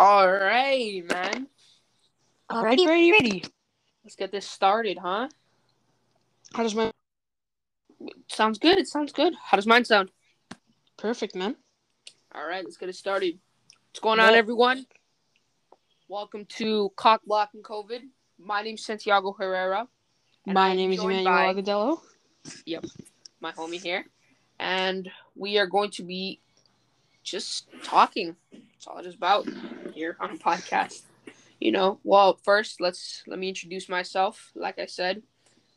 All right, man. Alrighty, ready, ready. Let's get this started, huh? How does my Sounds good. It sounds good. How does mine sound? perfect, man? All right, let's get it started. What's going on, everyone? Welcome to Cock Block and COVID. My name's Santiago Herrera. My name is Emmanuel by- Agadello. Yep, my homie here, and we are going to be just talking. That's all it is about here on a podcast. You know, well, first let's let me introduce myself. Like I said,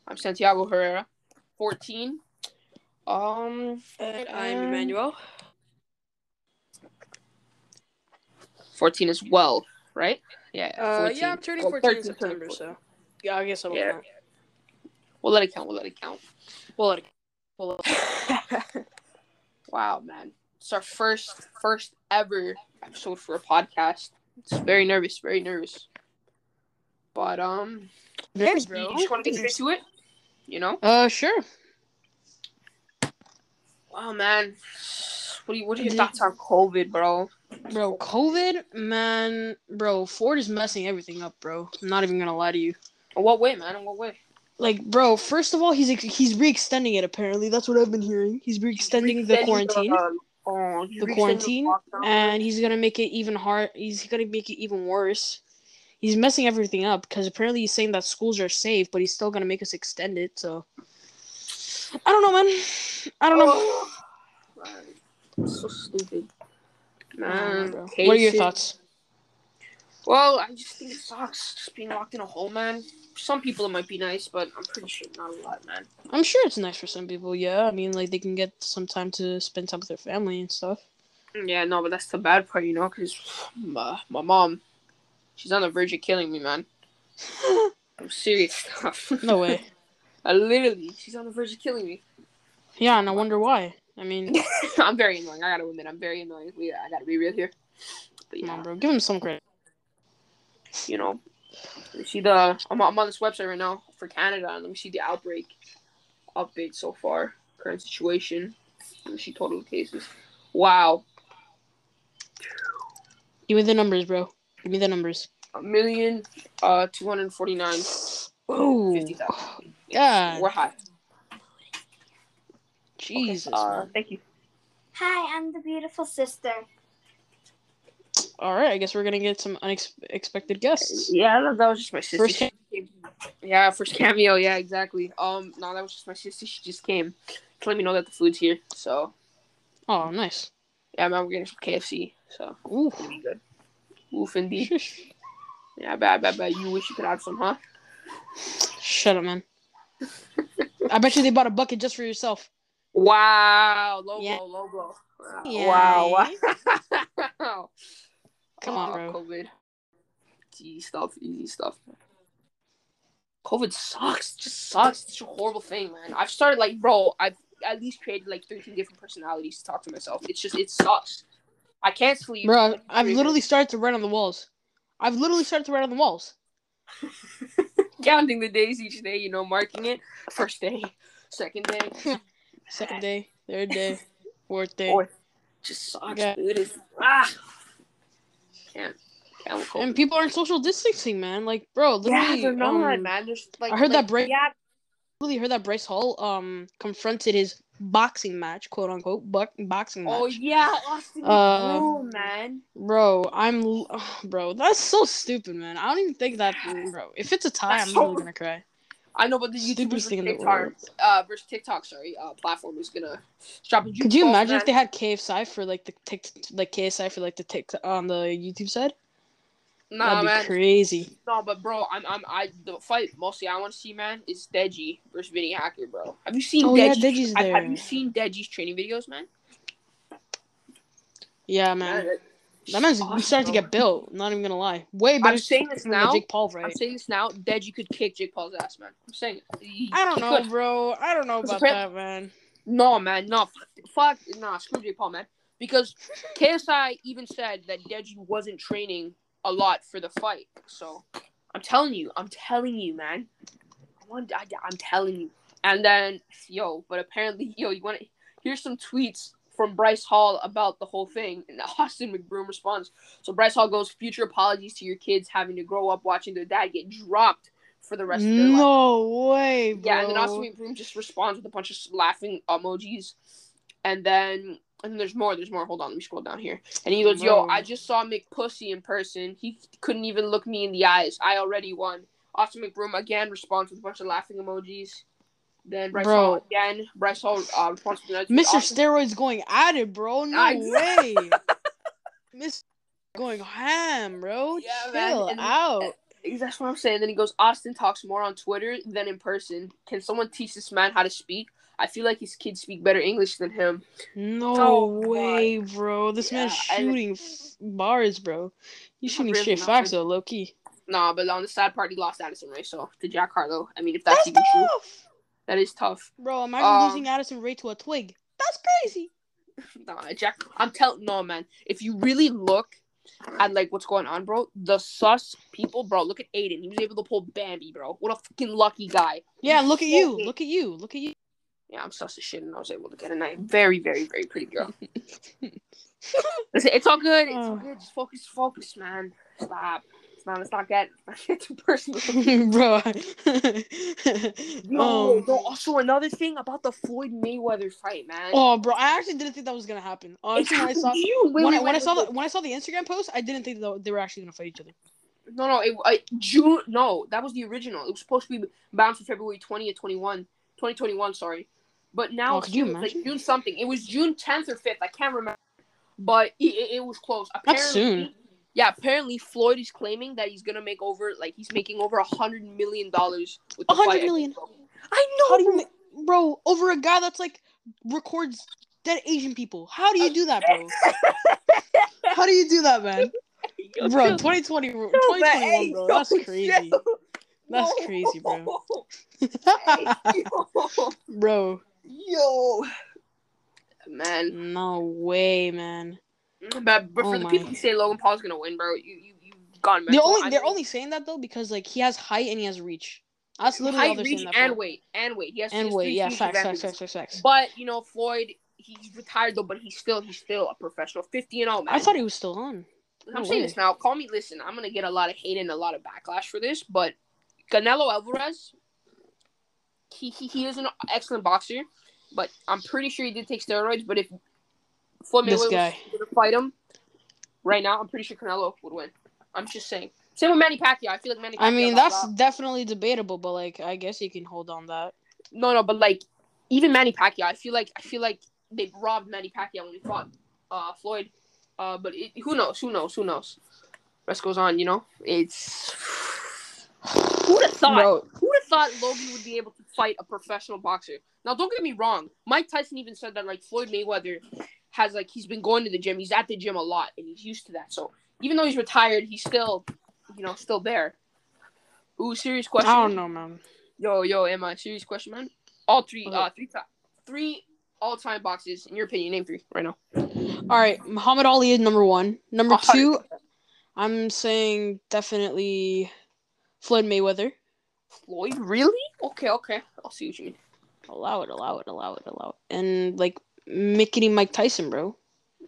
I'm Santiago Herrera, 14. Um, And I'm Emmanuel. 14 as well, right? Yeah. Uh, yeah, I'm turning Well, 14 in 13, September, 14. so yeah, I guess I'll Yeah. count. We'll let it count. We'll let it count. We'll let it. We'll let it. wow, man. It's our first first ever episode for a podcast. It's very nervous, very nervous. But um Nervous, you just want to get straight to it? You know? Uh, sure. Wow man. What do you what are your thoughts on COVID, bro? Bro, COVID, man, bro, Ford is messing everything up, bro. I'm not even gonna lie to you. In what way, man? In what way? Like, bro, first of all, he's he's re-extending it. Apparently, that's what I've been hearing. He's re-extending the quarantine, uh, oh, the quarantine, and he's gonna make it even hard. He's gonna make it even worse. He's messing everything up because apparently he's saying that schools are safe, but he's still gonna make us extend it. So, I don't know, man. I don't know. Oh, man. So stupid. Know, Man. What are your thoughts? Well, I just think it sucks just being locked in a hole, man. For some people it might be nice, but I'm pretty sure not a lot, man. I'm sure it's nice for some people. Yeah, I mean, like they can get some time to spend time with their family and stuff. Mm, yeah, no, but that's the bad part, you know, because my, my mom, she's on the verge of killing me, man. I'm serious stuff. No way. I literally, she's on the verge of killing me. Yeah, and I wonder why. I mean, I'm very annoying. I gotta admit, I'm very annoying. We, I gotta be real here. But come on, bro, give him some credit. You know, you see the I'm, I'm on this website right now for Canada, and let me see the outbreak update so far, current situation. Let me see total cases. Wow, Give me the numbers, bro. Give me the numbers. a million, uh, two hundred forty-nine. two hundred forty-nine, Oh, fifty thousand. Yeah. We're high. Jesus. Uh, thank you. Hi, I'm the beautiful sister. All right, I guess we're gonna get some unexpected guests. Yeah, that, that was just my sister. First She came- yeah, first cameo. Yeah, exactly. Um, no, that was just my sister. She just came to let me know that the food's here. So Oh, nice. yeah, man, we're getting some KFC. So Ooh. be good. Oof, indeed. Shush. Yeah, bad, bad, bad. You wish you could have some, huh? Shut up, man. I bet you they bought a bucket just for yourself. Wow, low Yeah. blow, low blow. Wow, Yeah. wow. wow. Come on, Oh, bro. COVID. Easy stuff, easy stuff. COVID sucks. Just sucks. It's a horrible thing, man. I've started like, bro. I've at least created like 13 different personalities to talk to myself. It's just, it sucks. I can't sleep. Bro, I've literally started to write on the walls. I've literally started to write on the walls. counting the days each day. You know, marking it. First day, second day, Second day, third day, fourth day. fourth. Just sucks, Yeah. dude. It's, ah, can't. Can't And people aren't social distancing, man. Like, bro, Yeah, literally, they're not, um, man. Just, like I heard like, that break- Yeah, really heard that Bryce Hall um confronted his boxing match, quote unquote, buck, boxing match. Oh yeah, Austin Uh, Rule, man. Bro, I'm l- bro. That's so stupid, man. I don't even think that, bro. If it's a tie, That's I'm so- really gonna cry. I know, but the YouTube versus TikTok, uh, versus TikTok, sorry, uh, platform is gonna drop a Could you imagine if they had KSI for like the tick, like KSI for like the tick on the YouTube side? Nah, That'd be man. crazy. No, but bro, I'm, I'm, I the fight mostly I want to see, man, is Deji versus Vinnie Hacker, bro. Have you seen Oh, yeah, Deji's? Deji's have, have you seen Deji's training videos, man? Yeah, man. that- That man's awesome, starting to get built. Not even gonna lie. Way better. I'm saying this now. Jake Paul right? I'm saying this now. Deji could kick Jake Paul's ass, man. I'm saying. it. I don't know, could. bro. I don't know about that, man. No, man, no, fuck, nah, screw Jake Paul, man. Because KSI even said that Deji wasn't training a lot for the fight. So I'm telling you, I'm telling you, man. I I'm telling you. And then, yo, but apparently, yo, you want to here's some tweets from Bryce Hall about the whole thing, and Austin McBroom responds. So Bryce Hall goes, "Future apologies to your kids having to grow up watching their dad get dropped for the rest of their life." No way, bro. Yeah, and then Austin McBroom just responds with a bunch of laughing emojis, and then and then there's more. There's more. Hold on, let me scroll down here. And he goes, "Yo, I just saw McPussy in person. He couldn't even look me in the eyes. I already won." Austin McBroom again responds with a bunch of laughing emojis. Then Bryce Bro. Hall again. Bryce Hall uh, responds with another tweet. Mr. Steroids going at it, bro. No I- way. Mr. going ham, bro. Yeah, man, Chill and- out. That's what I'm saying. Then he goes, Austin talks more on Twitter than in person. Can someone teach this man how to speak? I feel like his kids speak better English than him. No Oh, God. way, bro. This man's Yeah, and- shooting bars, bro. He's shooting really, straight facts though, low key. Nah, but on the sad part, he lost Addison Rae. So to Jack Harlow, I mean, if that's, That's even true, tough, that is tough. bro. Imagine Um, losing Addison Rae to a twig. That's crazy. Nah, Jack, I'm telling no man. If you really look at like what's going on, bro, the sus people, bro. Look at Aiden. He was able to pull Bambi, bro. What a fucking lucky guy. Yeah, look at you. Look at you. Look at you. Yeah, I'm sus as shit, and I was able to get a nice, very, very, very pretty girl. Listen, it's all good. It's all Oh. good. Just focus, focus, man. Stop. Not. It's not get. It's too personal. bro. No, um, no. Also, another thing about the Floyd Mayweather fight, man. oh, bro. I actually didn't think that was gonna happen. Honestly, when I saw June. Wait, when, wait, I, when I saw wait. the when I saw the Instagram post, I didn't think that they were actually gonna fight each other. No, no, it, uh, June. No, that was the original. It was supposed to be bound for February 20th, 21, 2021, sorry. But now Oh, it's you June, like? June something. It was June 10th or 5th. I can't remember. But it, it, it was close. That's Apparently- soon. Yeah, apparently Floyd is claiming that he's gonna make over like he's making over a hundred million dollars with the A hundred million? I know. How do you, ma- bro, over a guy that's like records dead Asian people? How do you do that, bro? How do you do that, man? Yo, Bro, chill. 2020, bro, 2021, Hey, bro. yo, That's crazy. That's crazy, bro. Hey, bro, Yo, man. no way, man. But, but for Oh the my. people who say Logan Paul's gonna win, bro, you you you gone They're only I they're mean, only saying that though because like he has height and he has reach. That's literally all height, they're reach, saying that and for. weight, and weight. He has And weight, yeah, facts, facts, facts, facts, facts. But you know, Floyd, he's retired though, but he's still he's still a professional, fifty and oh, all. Man, I thought he was still on. I'm no saying this now. Call me. Listen, I'm gonna get a lot of hate and a lot of backlash for this, but Canelo Alvarez, he he, he is an excellent boxer, but I'm pretty sure he did take steroids. But if Floyd Mayweather guy. was to fight him right now, I'm pretty sure Canelo would win. I'm just saying. Same with Manny Pacquiao. I feel like Manny. Pacquiao I mean, that's definitely debatable, but like I guess you can hold on that. no, no, but like even Manny Pacquiao, I feel like I feel like they robbed Manny Pacquiao when he fought uh, Floyd. Uh, but it, who knows? Who knows? Who knows? Rest goes on. You know, it's who'd have thought? Bro, Who would have thought Logan would be able to fight a professional boxer? Now, don't get me wrong. Mike Tyson even said that like Floyd Mayweather has like he's been going to the gym. He's at the gym a lot, and he's used to that. So even though he's retired, he's still, you know, still there. Ooh, serious question. I don't know, man. Yo, yo, Emma, serious question, man? All three, uh, three, three all-time boxes. In your opinion, name three right now. All right, Muhammad Ali is number one. Number A hundred two, percent. I'm saying definitely Floyd Mayweather. Floyd, really? Okay, okay. I'll see what you mean. Allow it, allow it, allow it, allow it. And like Mickey Mike Tyson, bro.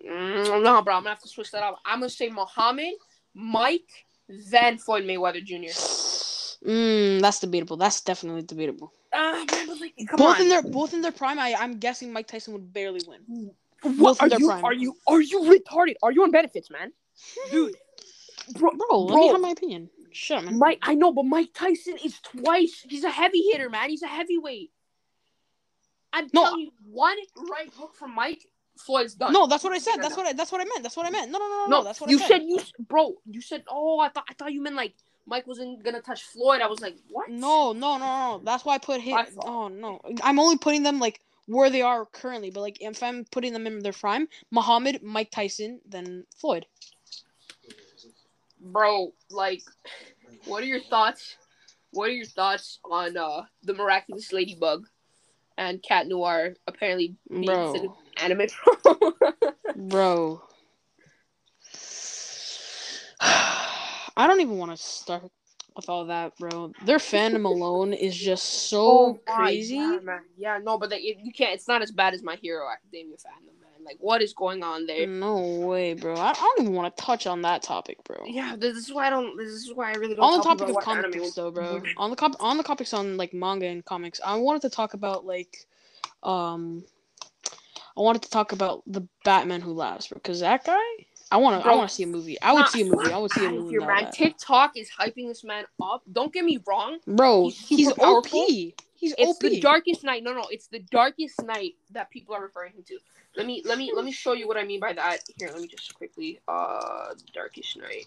Mm, no, bro, I'm gonna have to switch that up. I'm gonna say Muhammad, Mike, then Floyd Mayweather Jr. Mm, that's debatable. That's definitely debatable. Man, like, both on. in their both in their prime, I, I'm guessing Mike Tyson would barely win. What both in are their you? prime. Are you? Are you retarded? Are you on benefits, man? Dude, bro, Bro, let Bro. me have my opinion. Shut up, man. Mike. I know, but Mike Tyson is twice. He's a heavy hitter, man. He's a heavyweight. I'm No. telling you, one right hook from Mike, Floyd's done. No, that's what I said. That's what I that's what I meant. That's what I meant. No, no, no, no. no. that's what you I said. said you, bro. You said, oh, I thought, I thought you meant like Mike wasn't gonna touch Floyd. I was like, what? No, no, no, no. That's why I put him. Oh no, I'm only putting them like where they are currently. But like if I'm putting them in their prime, Muhammad, Mike Tyson, then Floyd. bro. Like, what are your thoughts? What are your thoughts on uh the miraculous ladybug and Cat Noir apparently being Bro. considered anime? Bro. I don't even want to start with all that, bro. Their fandom alone is just so Oh crazy. God. Yeah, no, but they, you can't. It's not as bad as my Hero Academia fandom. Like, what is going on there? No way, bro. I, I don't even want to touch on that topic, bro. Yeah, this is why I don't. This is why I really don't. on the topic of comics anime- though bro on the cop on the topics on like manga and comics i wanted to talk about like um i wanted to talk about the batman who laughs bro, because that guy i want to i want to see a movie i would Nah, see a movie i would see a movie about man. that. TikTok is hyping this man up. Don't get me wrong. bro he's he's, op powerful. He's It's op the darkest knight. No, no, it's the darkest knight that people are referring him to. Let me let me let me show you what I mean by that. Here, let me just quickly uh darkest knight.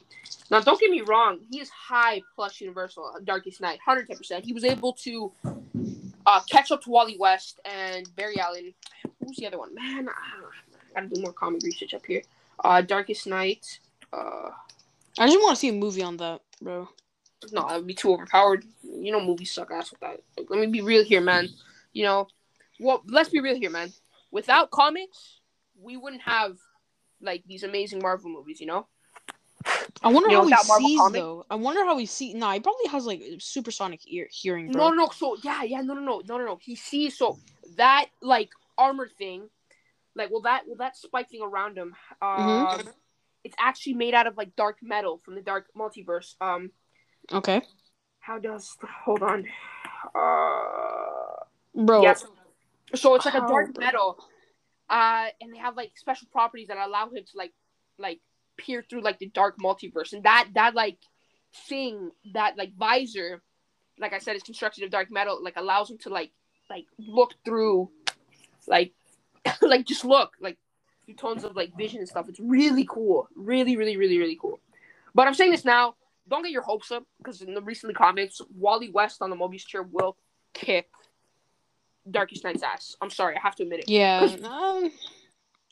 Now don't get me wrong, he is high plus universal darkest knight, hundred ten percent. He was able to uh catch up to Wally West and Barry Allen. Who's the other one? Man, I gotta do more comic research up here. Uh Darkest Knight. Uh i just want to see a movie on that bro no, that would be too overpowered. You know, movies suck ass with that. Like, let me be real here, man. You know, well, let's be real here, man. Without comics, we wouldn't have like these amazing Marvel movies. You know, i wonder You know, how he Marvel sees comics- though i wonder how he sees nah he probably has like supersonic ear hearing no, bro no, no. So yeah, yeah, no, no, no, no, no, no. He sees so that like armor thing, like well that well that spike thing around him. Uh, it's actually made out of like dark metal from the dark multiverse. Um, okay how does hold on? Uh. bro Yes. So it's like a dark bro? metal, uh, and they have like special properties that allow him to like like peer through like the dark multiverse, and that that like thing that like visor, like I said, is constructed of dark metal, like allows him to like like look through, like like just look like through tones of like vision and stuff. It's really cool, really, really, really, really cool. But I'm saying this now. Don't get your hopes up because in the recently comments, Wally West on the Mobius chair will kick Darkest Knight's ass. I'm sorry, I have to admit it. yeah um,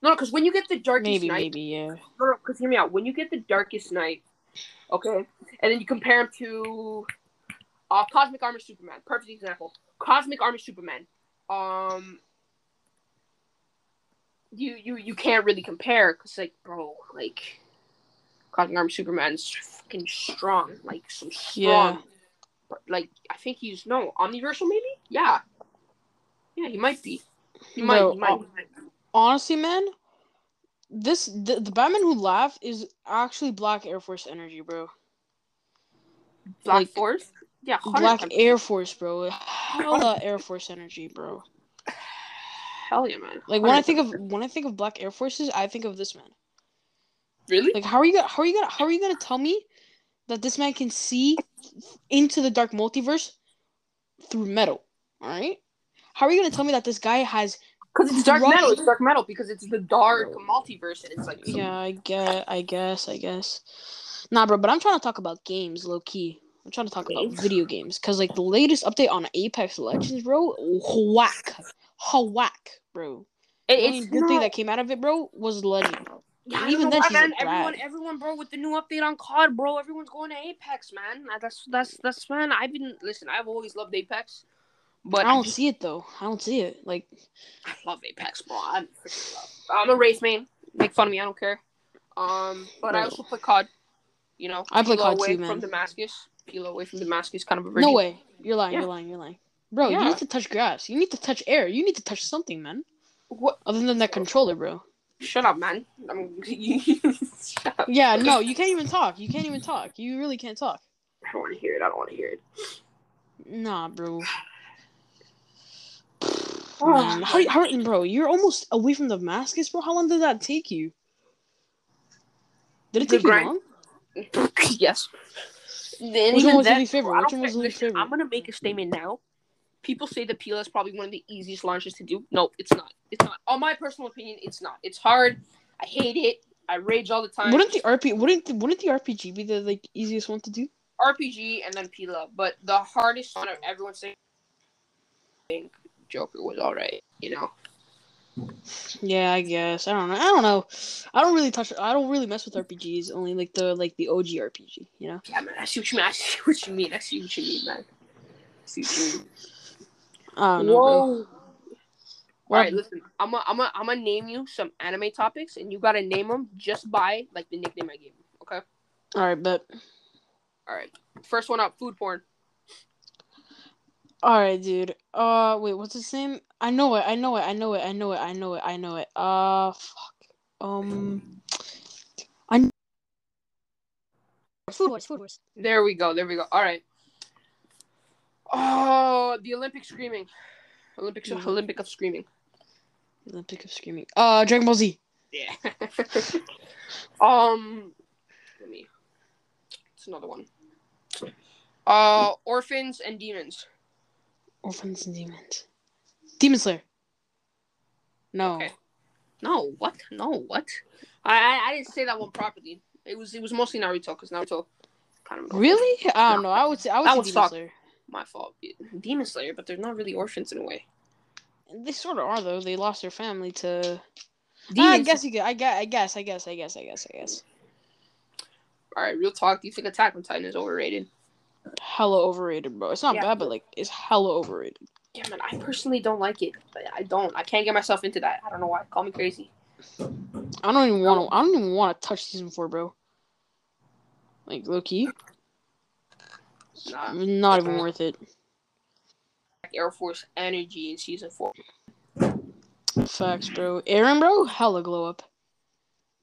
No, because when you get the Darkest Knight. maybe Night, maybe yeah no, no, because hear me out. When you get the Darkest Knight, okay, and then you compare him to uh, Cosmic Armor Superman, perfect example. Cosmic Armor Superman, um, you you you can't really compare because like, bro, like, Cosmic Arm Superman's fucking strong, like some strong. but, Like I think he's no omniversal, maybe. Yeah, yeah, he might be. He might. Bro, he might. uh, honestly, man, this the, the Batman who laughed is actually Black Air Force energy, bro. Black like, Force. Yeah, 100%. Black Air Force, bro. Hella Air Force energy, bro. Hell yeah, man. Like when I 100%. think of when I think of Black Air Forces, I think of this man. Really, Like how are you gonna how are you gonna how are you gonna tell me that this man can see into the dark multiverse through metal? All right. How are you gonna tell me that this guy has because it's dark metal. It's dark metal because it's the dark multiverse, and it's like Yeah, I get, I guess, I guess. Nah, bro, but I'm trying to talk about games, low key. I'm trying to talk about video games, cause like the latest update on Apex Legends, bro, whack, whack, bro. It, The only it's good thing that came out of it, bro, was Legend. Yeah, even then, man, everyone, everyone, bro, with the new update on COD, bro, everyone's going to Apex, man. That's that's that's man. I've been listen. I've always loved Apex, but I don't just- see it though. I don't see it. Like, I love Apex, bro. I love. I'm a Wraith main. Make fun of me. I don't care. Um, but I also play COD. You know, I play COD away too, man. From Damascus, Kilo away from Damascus, kind of a no way. You're lying. Yeah. You're lying. You're lying. Bro, you need to touch grass. You need to touch air. You need to touch something, man. What? Other than that controller, bro. Shut up, man. I'm, shut up. Yeah, no, you can't even talk. You can't even talk. You really can't talk. I don't want to hear it. I don't want to hear it. Nah, bro. Oh, Man, how, how, bro, you're almost away from Damascus, bro. How long did that take you? Did it take you long? yes. And Which one was your least favorite? Which one was your least favorite? I'm gonna make a statement now. People say the PLA is probably one of the easiest launches to do. No, it's not. It's not. On my personal opinion, it's not. It's hard. I hate it. I rage all the time. Wouldn't the RP wouldn't the, wouldn't the RPG be the like easiest one to do? RPG and then PLA, but the hardest one of everyone saying I think Joker was alright. You know. Yeah, I guess. I don't know. I don't know. I don't really touch. I don't really mess with RPGs. Only like the like the OG RPG. You know. Yeah, man. I see what you mean. I see what you mean. I see what you mean, man. I see what you mean. I don't know. Whoa. All right, listen. I'm gonna I'm gonna I'm gonna name you some anime topics, and you gotta name them just by like the nickname I gave you. Okay. All right, but All right. First one up, food porn. all right, dude. Uh, wait, what's his name? I know it. I know it. I know it. I know it. I know it. I know it. Uh, fuck. Um, I. Food Wars. Food Wars. There we go. There we go. All right. Oh, the Olympic screaming. Olympics. Mhm. Olympic of screaming. Olympic of screaming. Uh, Dragon Ball Z. Yeah. um. Let me. It's another one. Uh, orphans and demons. Orphans and Demons. Demon Slayer. No. Okay. No, what? No, what? I, I I didn't say that one properly. It was it was mostly Naruto because Naruto kind of Really? I don't know. I would say I would That say Demon suck. Slayer. My fault. Demon Slayer, but they're not really orphans in a way. They sort of are though. They lost their family to. Ah, I guess you could. I guess. I guess. I guess. I guess. I guess. I guess. All right, real talk. Do you think Attack on Titan is overrated? Hella overrated, bro. It's not Yeah. bad, but like it's hella overrated. Yeah, man. I personally don't like it. I don't. I can't get myself into that. I don't know why. Call me crazy. I don't even want to. I don't even want to touch season four, bro. Like low key, Nah. not even worth it. Air Force energy in season four. Facts, bro. Eren, bro, hella glow up.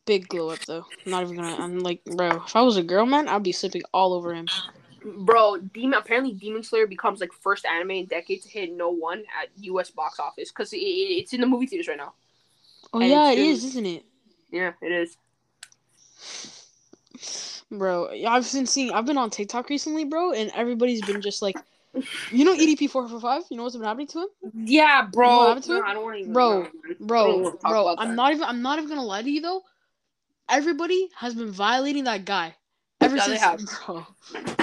Big glow up though. Not even gonna. I'm like, bro. If I was a girl, man, I'd be slipping all over him. Bro, Demon apparently Demon Slayer becomes like first anime in decade to hit no one at U.S. box office because it, it, it's in the movie theaters right now. Oh And yeah, it's isn't it, Yeah, it is. Bro? I've been seeing. I've been on TikTok recently, bro, and everybody's been just like, you know, EDP four four five. You know what's been happening to him, Yeah, bro. happened to No, him? I don't want to even. Bro, no, man. Bro, bro. I'm that. not even. I'm not even gonna lie to you though. Everybody has been violating that guy ever Yeah, since, have. bro.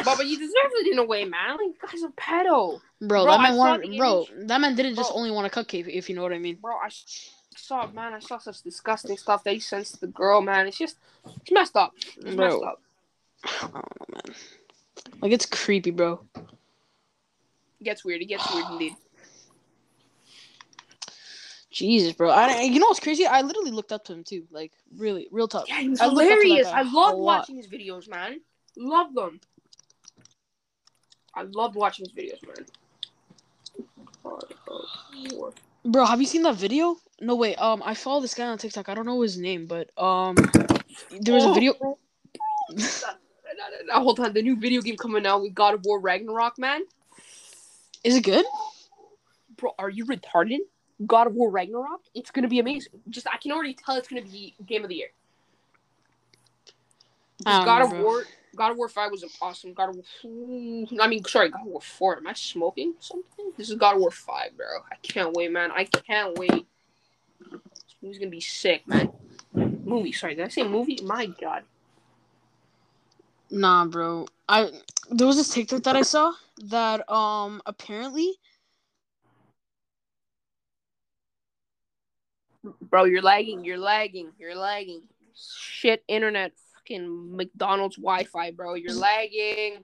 But, but you deserve it in a way, man. Like, guy's a pedo. Bro, Bro, that I man wanted, bro, that man didn't just only want a cupcake, if you know what I mean. Bro, I s- saw, man, I saw such disgusting stuff that he sends to the girl, man. It's just, it's messed up. It's Bro. messed up. I don't know, man. Like it's creepy, bro. It gets weird. It gets weird indeed. Jesus, bro. I, you know what's crazy? I literally looked up to him too. Like, really, real talk. Yeah, he was I looked to hilarious. I love a lot. watching his videos, man. Love them. I love watching his videos, man. Bro, have you seen that video? No, wait. Um, I follow this guy on TikTok. I don't know his name, but um, there was a Oh, video. bro. No, no, no, Hold on, the new video game coming out with God of War Ragnarok, man. Is it good? Bro, are you retarded? God of War Ragnarok? It's gonna be amazing. Just I can already tell it's gonna be game of the year. God know, of bro. War, God of War Five was awesome. God of War, I mean, sorry, God of War Four. Am I smoking something? This is God of War Five, bro. I can't wait, man. I can't wait. This movie's gonna be sick, man. Movie, sorry, did I say movie? My God. Nah, bro. I there was this TikTok that I saw that um apparently Bro, you're lagging. You're lagging. You're lagging. Shit, internet, fucking McDonald's Wi-Fi, bro. You're lagging.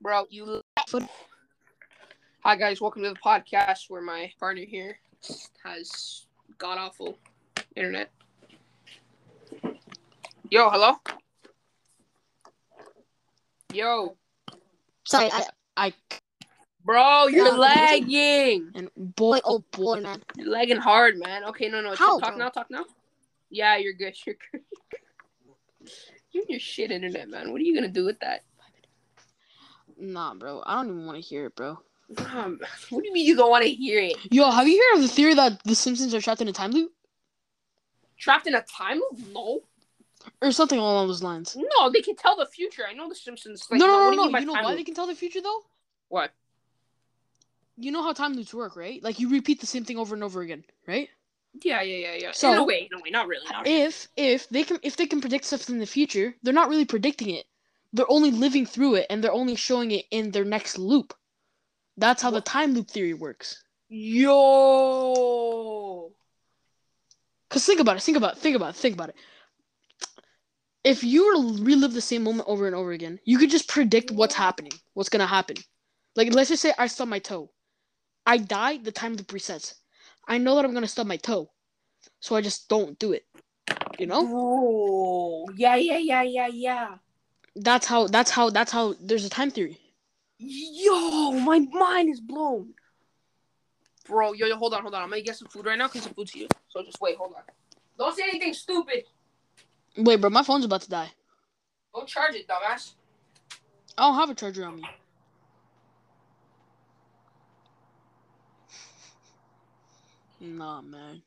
Bro, you. Hi guys, welcome to the podcast where my partner here has god awful internet. Yo, hello. Yo, sorry I I bro, you're lagging. and boy oh boy man. You're lagging hard, man. Okay, no, no. How, talk bro? now, talk now. Yeah, you're good. You're good. You and your shit internet, man. What are you gonna do with that? Nah, bro. I don't even want to hear it, bro. Um, what do you mean you don't want to hear it? Yo, have you heard of the theory that the Simpsons are trapped in a time loop Trapped in a time loop? No, or something along those lines? no. They can tell the future. I know the Simpsons. Like, no, no, no, no. you mean by You know why loop? they can tell the future though? What? You know how time loops work, right? Like you repeat the same thing over and over again, right? Yeah, yeah, yeah, yeah. So- in a way, in a way, not really. Not really. If if they can if they can predict stuff in the future, they're not really predicting it. They're only living through it and they're only showing it in their next loop. That's how the time loop theory works. Yo. Cause think about it, think about it, think about it, think about it. If you were to relive the same moment over and over again, you could just predict what's happening, what's gonna happen. Like let's just say I stub my toe. I die, the time loop resets. I know that I'm gonna stub my toe. So I just don't do it. You know? Oh, Yeah, yeah, yeah, yeah, yeah. That's how that's how that's how there's a time theory. Yo, my mind is blown. Bro, yo, yo, hold on, hold on. I'm gonna get some food right now because the food's here. So just wait, hold on. Don't say anything stupid. Wait, bro, my phone's about to die. Don't charge it, dumbass. I don't have a charger on me. Nah, man.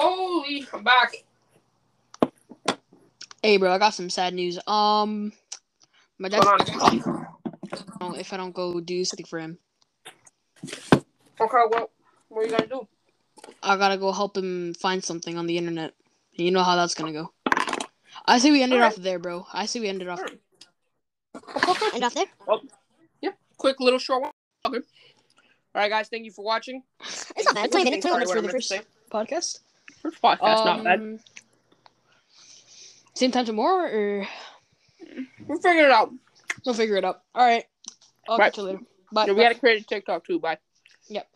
Holy, I'm back. Hey, bro, I got some sad news. Um, my dad. Hold on. If I don't go do something for him, Okay, well, what are you gonna do? I gotta go help him find something on the internet. You know how that's gonna go. I say we ended Alright. off there, bro. I say we ended off. Alright. Okay. End off there. Yep, quick little short one. Okay. All right, guys. Thank you for watching. It's not bad. Twenty minutes. Twenty minutes for the first podcast. First podcast, not bad. Um, Same time tomorrow, or We'll figure it out. we'll figure it out. All right. I'll Right. catch you later. Bye. Yeah, we gotta create a TikTok too. Bye. Yep.